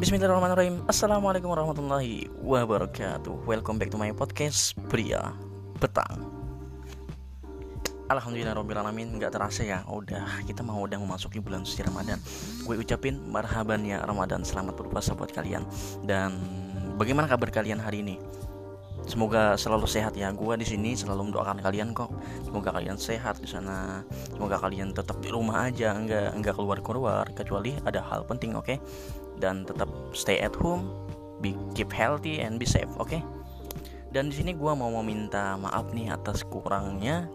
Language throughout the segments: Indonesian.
Bismillahirrahmanirrahim. Assalamualaikum warahmatullahi wabarakatuh. Welcome back to my podcast Pria Petang Alhamdulillah Alamin. Gak terasa ya Udah kita mau udah memasuki bulan suci Ramadan. Gue ucapin marhaban ya Ramadan. Selamat berpuasa buat kalian. Dan bagaimana kabar kalian hari ini? Semoga selalu sehat ya. Gua di sini selalu mendoakan kalian kok. Semoga kalian sehat di sana. Semoga kalian tetap di rumah aja, enggak enggak keluar-keluar kecuali ada hal penting, oke? Okay? Dan tetap stay at home, be keep healthy and be safe, oke? Okay? Dan di sini gua mau meminta maaf nih atas kurangnya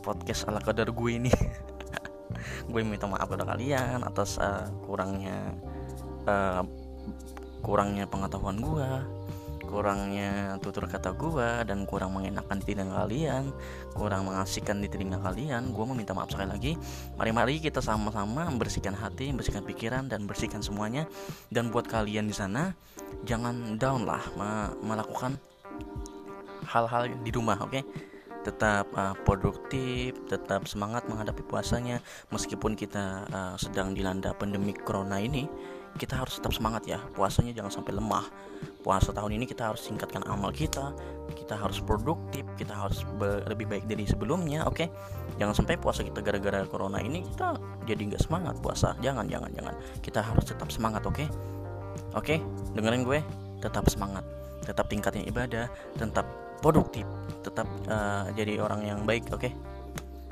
podcast ala kadar gue ini. gue minta maaf kepada kalian atas uh, kurangnya uh, kurangnya pengetahuan gue kurangnya tutur kata gua dan kurang mengenakan di telinga kalian kurang mengasihkan di telinga kalian gua meminta maaf sekali lagi. Mari-mari kita sama-sama membersihkan hati membersihkan pikiran dan bersihkan semuanya. Dan buat kalian di sana jangan down lah melakukan hal-hal di rumah oke? Okay? tetap uh, produktif, tetap semangat menghadapi puasanya. Meskipun kita uh, sedang dilanda pandemi corona ini kita harus tetap semangat ya puasanya jangan sampai lemah puasa tahun ini kita harus singkatkan amal kita kita harus produktif kita harus lebih baik dari sebelumnya oke okay? jangan sampai puasa kita gara-gara corona ini kita jadi nggak semangat puasa jangan jangan jangan kita harus tetap semangat oke okay? oke okay? dengerin gue tetap semangat tetap tingkatin ibadah tetap produktif tetap uh, jadi orang yang baik oke okay?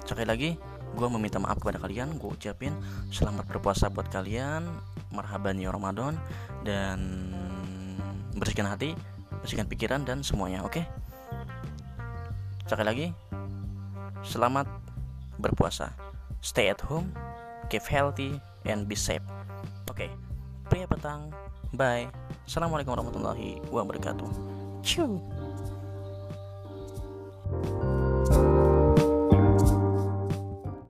sekali lagi gue meminta maaf kepada kalian gue ucapin selamat berpuasa buat kalian marhaban ya Ramadan dan bersihkan hati bersihkan pikiran dan semuanya oke okay? sekali lagi selamat berpuasa stay at home keep healthy and be safe oke okay. pria petang bye assalamualaikum warahmatullahi wabarakatuh Ciao.